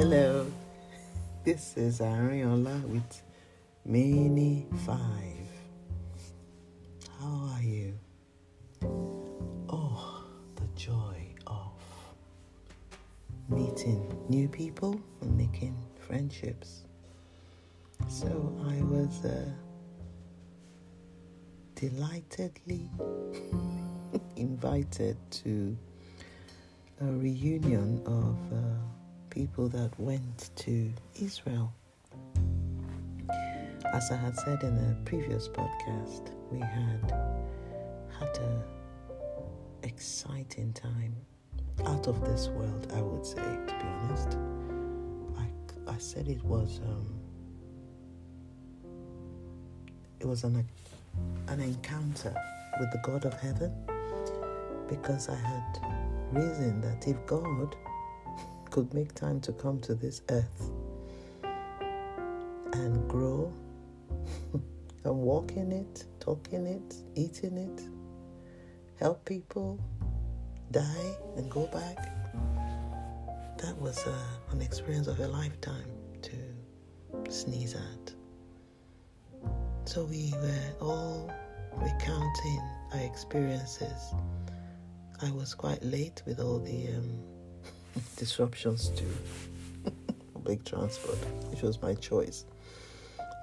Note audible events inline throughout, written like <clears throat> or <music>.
Hello, this is Ariola with Mini Five. How are you? Oh, the joy of meeting new people and making friendships. So I was uh, delightedly <laughs> invited to a reunion of uh, people that went to Israel. As I had said in a previous podcast, we had had a exciting time out of this world, I would say, to be honest. I, I said it was um, it was an an encounter with the God of heaven because I had reason that if God could make time to come to this earth and grow <laughs> and walk in it, talk in it, eat in it, help people, die and go back. That was uh, an experience of a lifetime to sneeze at. So we were all recounting our experiences. I was quite late with all the um, disruptions to <laughs> public transport, which was my choice.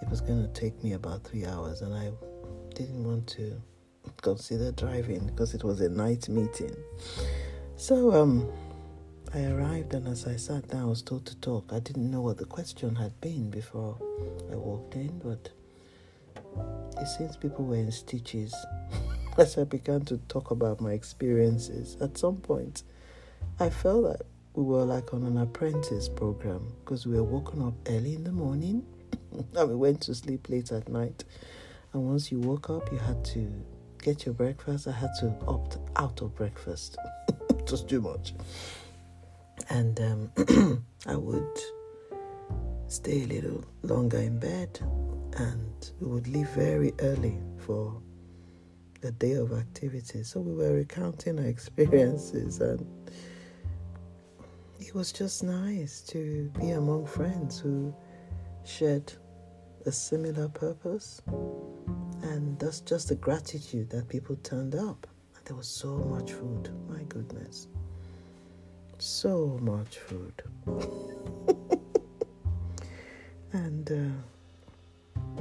It was going to take me about three hours, and I didn't want to consider driving because it was a night meeting. So um, I arrived, and as I sat down, I was told to talk. I didn't know what the question had been before I walked in, but it seems people were in stitches <laughs> as I began to talk about my experiences. At some point, I felt that we were like on an apprentice program because we were woken up early in the morning <laughs> and we went to sleep late at night. And once you woke up, you had to get your breakfast. I had to opt out of breakfast. <laughs> was too much. And um, <clears throat> I would stay a little longer in bed and we would leave very early for a day of activities. So we were recounting our <laughs> experiences and it was just nice to be among friends who shared a similar purpose. And that's just the gratitude that people turned up. And there was so much food. My goodness. So much food. <laughs> and uh,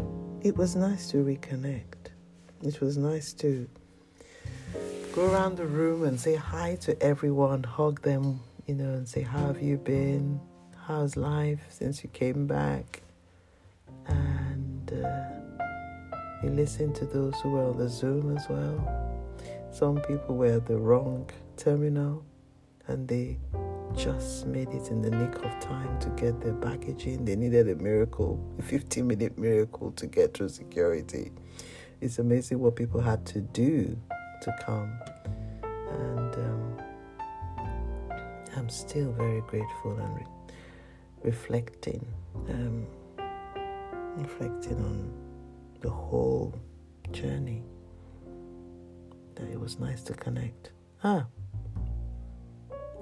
it was nice to reconnect. It was nice to go around the room and say hi to everyone, hug them you know, and say, How have you been? How's life since you came back? And uh, you listen to those who were on the Zoom as well. Some people were at the wrong terminal and they just made it in the nick of time to get their baggage in. They needed a miracle, a 15 minute miracle to get through security. It's amazing what people had to do to come. And um, I'm still very grateful and re- reflecting, um, reflecting on the whole journey. That it was nice to connect. Ah,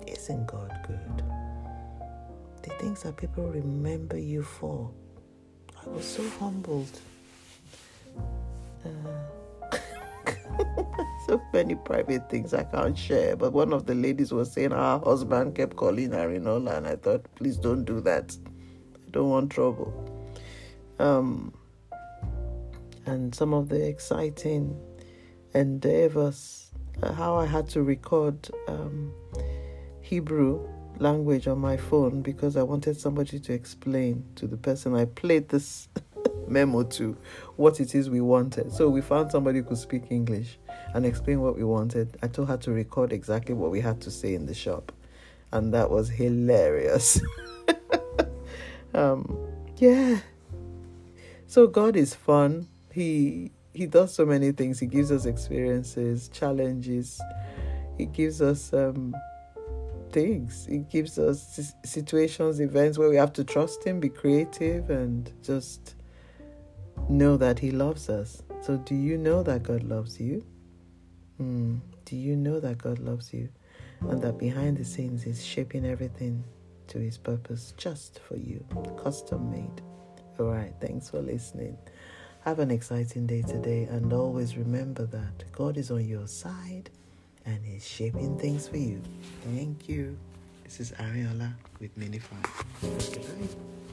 isn't God good? The things that people remember you for. I was so humbled. <laughs> so many private things I can't share. But one of the ladies was saying her husband kept calling her in all, and I thought, please don't do that. I don't want trouble. Um, and some of the exciting endeavors, uh, how I had to record um, Hebrew language on my phone because I wanted somebody to explain to the person I played this <laughs> memo to what it is we wanted. So we found somebody who could speak English and explain what we wanted. I told her to record exactly what we had to say in the shop, and that was hilarious. <laughs> um, yeah. So God is fun. He he does so many things. He gives us experiences, challenges. He gives us um, things. He gives us situations, events where we have to trust Him, be creative, and just know that He loves us. So, do you know that God loves you? Mm. Do you know that God loves you and that behind the scenes He's shaping everything to His purpose just for you, custom made. All right, thanks for listening. Have an exciting day today, and always remember that God is on your side and He's shaping things for you. Thank you. This is Ariola with Minify. Goodbye.